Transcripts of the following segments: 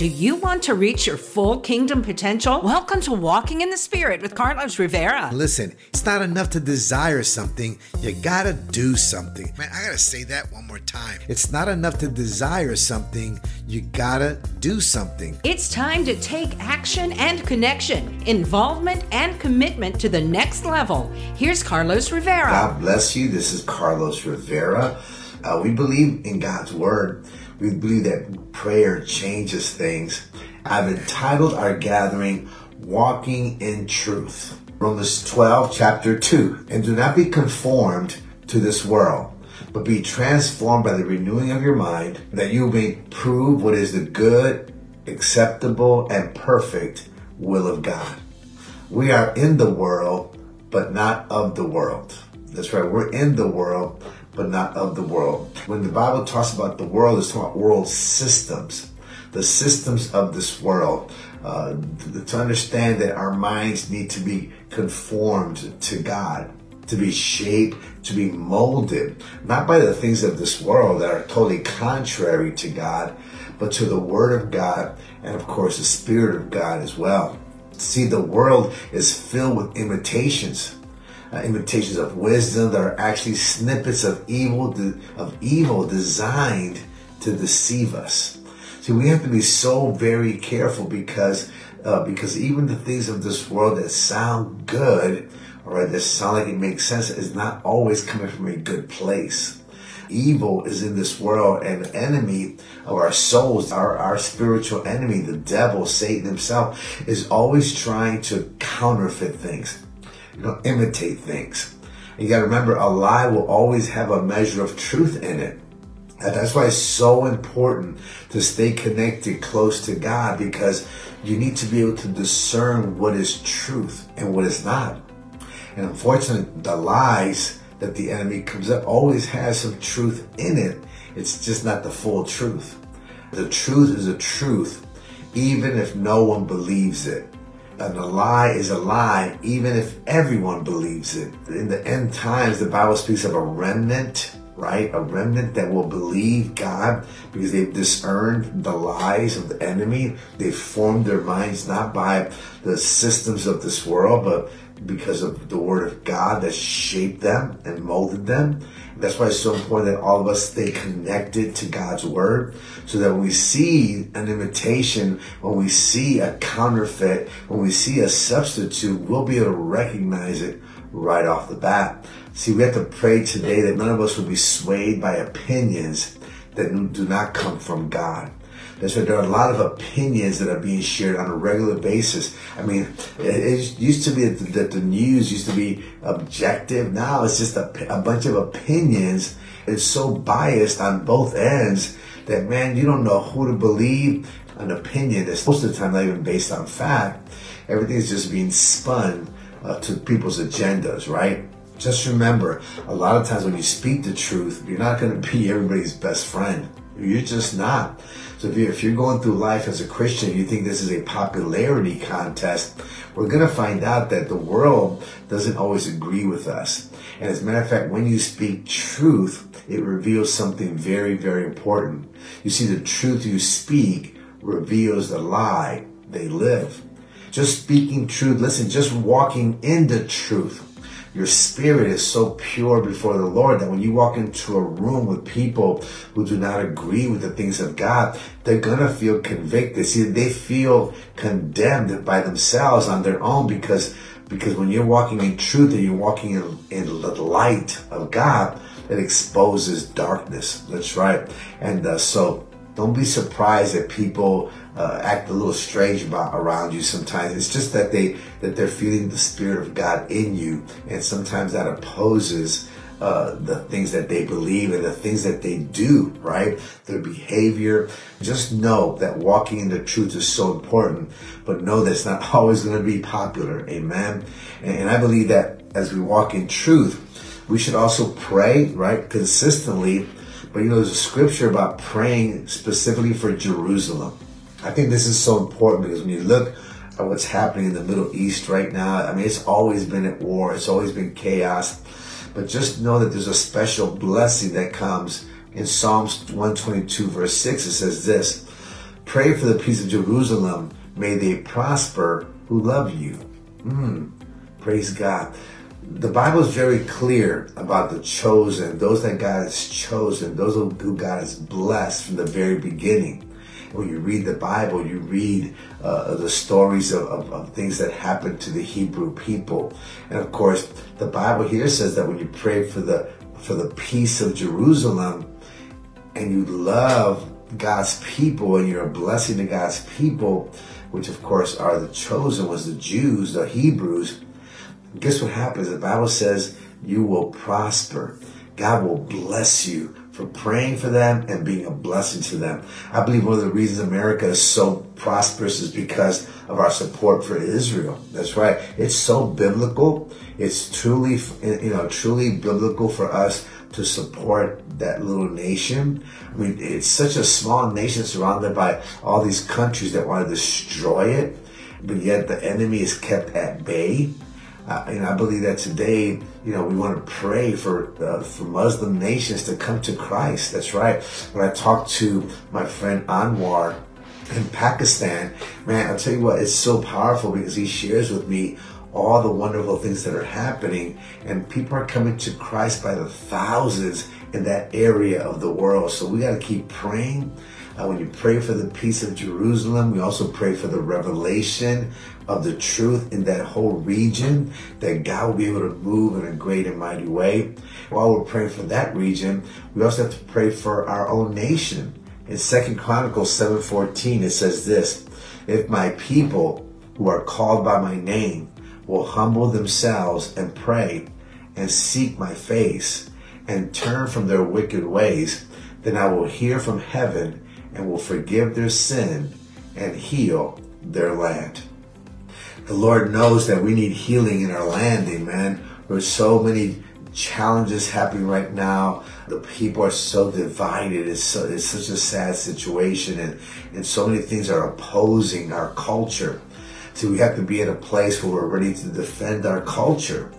Do you want to reach your full kingdom potential? Welcome to Walking in the Spirit with Carlos Rivera. Listen, it's not enough to desire something, you gotta do something. Man, I gotta say that one more time. It's not enough to desire something, you gotta do something. It's time to take action and connection, involvement and commitment to the next level. Here's Carlos Rivera. God bless you. This is Carlos Rivera. Uh, we believe in God's Word. We believe that prayer changes things. I've entitled our gathering Walking in Truth. Romans 12, chapter 2. And do not be conformed to this world, but be transformed by the renewing of your mind, that you may prove what is the good, acceptable, and perfect will of God. We are in the world, but not of the world. That's right, we're in the world, but not of the world. When the Bible talks about the world, it's talking about world systems, the systems of this world. Uh, to, to understand that our minds need to be conformed to God, to be shaped, to be molded, not by the things of this world that are totally contrary to God, but to the Word of God and, of course, the Spirit of God as well. See, the world is filled with imitations uh, imitations of wisdom that are actually snippets of evil of evil designed to deceive us. See, we have to be so very careful because uh, because even the things of this world that sound good, all right, that sound like it makes sense, is not always coming from a good place. Evil is in this world, and enemy of our souls, our, our spiritual enemy, the devil, Satan himself, is always trying to counterfeit things you know, imitate things. You got to remember, a lie will always have a measure of truth in it. And that's why it's so important to stay connected close to God because you need to be able to discern what is truth and what is not. And unfortunately, the lies that the enemy comes up always has some truth in it. It's just not the full truth. The truth is a truth, even if no one believes it and a lie is a lie, even if everyone believes it. In the end times, the Bible speaks of a remnant, right? A remnant that will believe God because they've discerned the lies of the enemy. They've formed their minds not by the systems of this world, but because of the word of God that shaped them and molded them. That's why it's so important that all of us stay connected to God's word so that when we see an imitation, when we see a counterfeit, when we see a substitute, we'll be able to recognize it right off the bat. See, we have to pray today that none of us will be swayed by opinions that do not come from God. Right. There are a lot of opinions that are being shared on a regular basis. I mean, it, used to be that the news used to be objective. Now it's just a, a bunch of opinions. It's so biased on both ends that man, you don't know who to believe. An opinion that's most of the time not even based on fact. Everything's just being spun uh, to people's agendas, right? Just remember, a lot of times when you speak the truth, you're not going to be everybody's best friend. You're just not. So if you're, if you're going through life as a Christian, you think this is a popularity contest, we're going to find out that the world doesn't always agree with us. And as a matter of fact, when you speak truth, it reveals something very, very important. You see, the truth you speak reveals the lie they live. Just speaking truth, listen, just walking in the truth your spirit is so pure before the Lord that when you walk into a room with people who do not agree with the things of God, they're gonna feel convicted. See, they feel condemned by themselves on their own because because when you're walking in truth and you're walking in, in the light of God, it exposes darkness. That's right. And uh, so don't be surprised that people uh, act a little strange about around you sometimes. It's just that they that they're feeling the spirit of God in you, and sometimes that opposes uh, the things that they believe and the things that they do, right? Their behavior. Just know that walking in the truth is so important, but know that it's not always going to be popular. Amen. And, and I believe that as we walk in truth, we should also pray, right, consistently. But you know, there's a scripture about praying specifically for Jerusalem. I think this is so important because when you look at what's happening in the Middle East right now, I mean, it's always been at war, it's always been chaos. But just know that there's a special blessing that comes in Psalms 122, verse 6. It says this Pray for the peace of Jerusalem. May they prosper who love you. Mm, praise God. The Bible is very clear about the chosen, those that God has chosen, those who God has blessed from the very beginning when you read the Bible, you read uh, the stories of, of, of, things that happened to the Hebrew people. And of course, the Bible here says that when you pray for the for the peace of Jerusalem and you love God's people and you're a blessing to God's people, which of course are the chosen was the Jews, the Hebrews, guess what happens? The Bible says you will prosper. God will bless you for praying for them and being a blessing to them. I believe one of the reasons America is so prosperous is because of our support for Israel. That's right. It's so biblical. It's truly, you know, truly biblical for us to support that little nation. I mean, it's such a small nation surrounded by all these countries that want to destroy it, but yet the enemy is kept at bay. Uh, and I believe that today, you know, we want to pray for uh, for Muslim nations to come to Christ. That's right. When I talked to my friend Anwar in Pakistan, man, I'll tell you what, it's so powerful because he shares with me all the wonderful things that are happening, and people are coming to Christ by the thousands in that area of the world. So we got to keep praying. Uh, when you pray for the peace of Jerusalem, we also pray for the revelation of the truth in that whole region, that God will be able to move in a great and mighty way. While we're praying for that region, we also have to pray for our own nation. In Second Chronicles 7:14, it says this: If my people who are called by my name will humble themselves and pray and seek my face and turn from their wicked ways, then I will hear from heaven and will forgive their sin and heal their land. The Lord knows that we need healing in our land, amen. There's so many challenges happening right now. The people are so divided. It's, so, it's such a sad situation and, and so many things are opposing our culture. So we have to be in a place where we're ready to defend our culture.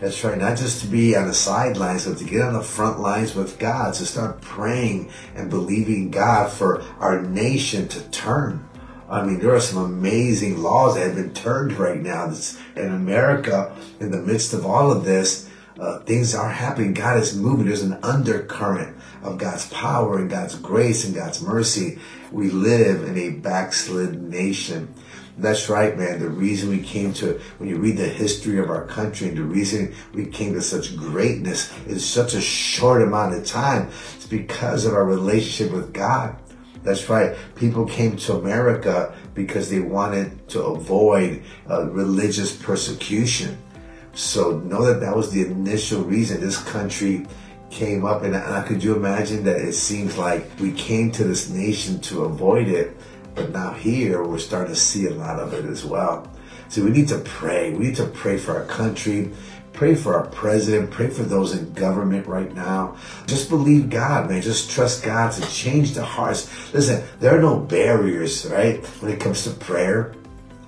That's right, not just to be on the sidelines, but to get on the front lines with God, to start praying and believing God for our nation to turn. I mean, there are some amazing laws that have been turned right now. That's in America, in the midst of all of this, uh, things are happening. God is moving. There's an undercurrent of God's power and God's grace and God's mercy. We live in a backslid nation. That's right, man. The reason we came to, when you read the history of our country and the reason we came to such greatness in such a short amount of time, it's because of our relationship with God. That's right. People came to America because they wanted to avoid uh, religious persecution. So know that that was the initial reason this country came up. And, and could you imagine that it seems like we came to this nation to avoid it but now here we're starting to see a lot of it as well. So we need to pray. We need to pray for our country, pray for our president, pray for those in government right now. Just believe God, man. Just trust God to change the hearts. Listen, there are no barriers, right? When it comes to prayer.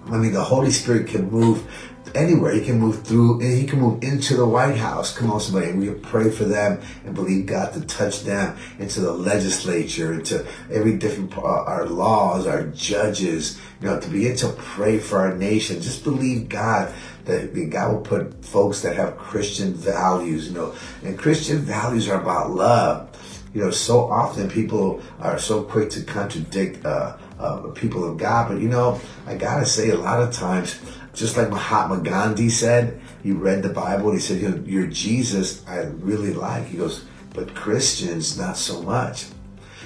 I mean, the Holy Spirit can move anywhere. He can move through, and he can move into the White House. Come on, somebody. We pray for them and believe God to touch them into the legislature, into every different, uh, our laws, our judges, you know, to begin to pray for our nation. Just believe God that God will put folks that have Christian values, you know, and Christian values are about love. You know, so often people are so quick to contradict, uh, uh, people of God, but you know, I gotta say a lot of times, just like Mahatma Gandhi said, he read the Bible and he said, Your Jesus, I really like. He goes, But Christians, not so much.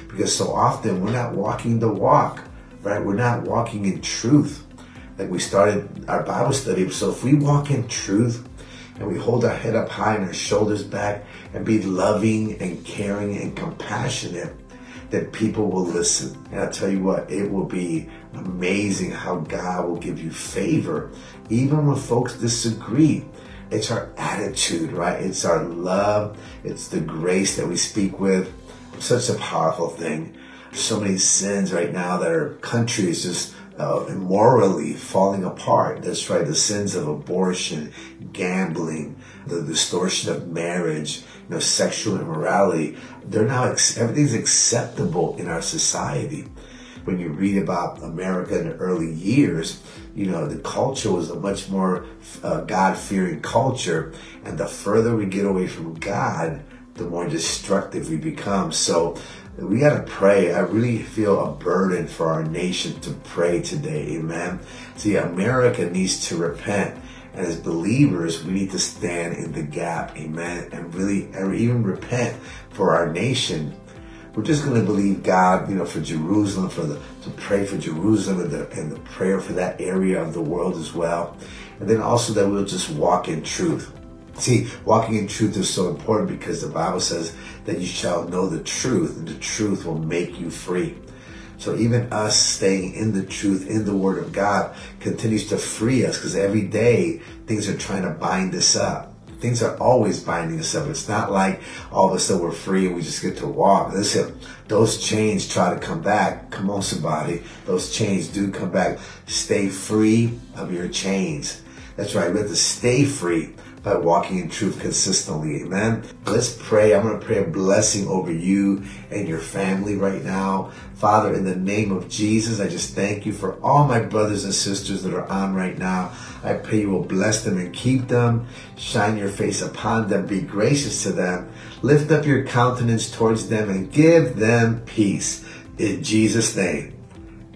Because so often we're not walking the walk, right? We're not walking in truth. Like we started our Bible study. So if we walk in truth and we hold our head up high and our shoulders back and be loving and caring and compassionate, that people will listen. And I tell you what, it will be amazing how God will give you favor, even when folks disagree. It's our attitude, right? It's our love. It's the grace that we speak with. Such a powerful thing. So many sins right now that our country is just uh, immorally falling apart. That's right. The sins of abortion, gambling, the distortion of marriage, you know, sexual immorality. They're now, everything's acceptable in our society. when you read about America in the early years, you know, the culture was a much more uh, God fearing culture. And the further we get away from God, the more destructive we become. So we got to pray. I really feel a burden for our nation to pray today. Amen. See, America needs to repent. And as believers, we need to stand in the gap. Amen. And really, even repent for our nation. We're just going to believe God, you know, for Jerusalem, for the, to pray for Jerusalem and the, and the prayer for that area of the world as well. And then also that we'll just walk in truth. See, walking in truth is so important because the Bible says that you shall know the truth, and the truth will make you free. So even us staying in the truth, in the Word of God, continues to free us because every day things are trying to bind us up. Things are always binding us up. It's not like all of a sudden we're free and we just get to walk. Listen, those chains try to come back. Come on, somebody. Those chains do come back. Stay free of your chains. That's right. We have to stay free by walking in truth consistently. Amen. Let's pray. I'm going to pray a blessing over you and your family right now. Father, in the name of Jesus, I just thank you for all my brothers and sisters that are on right now. I pray you will bless them and keep them. Shine your face upon them. Be gracious to them. Lift up your countenance towards them and give them peace. In Jesus' name.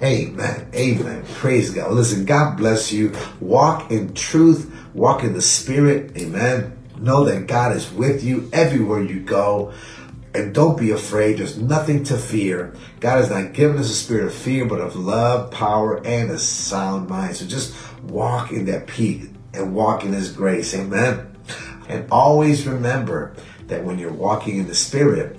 Amen. Amen. Praise God. Listen, God bless you. Walk in truth, walk in the spirit. Amen. Know that God is with you everywhere you go. And don't be afraid. There's nothing to fear. God has not given us a spirit of fear, but of love, power, and a sound mind. So just walk in that peace and walk in His grace. Amen. And always remember that when you're walking in the spirit,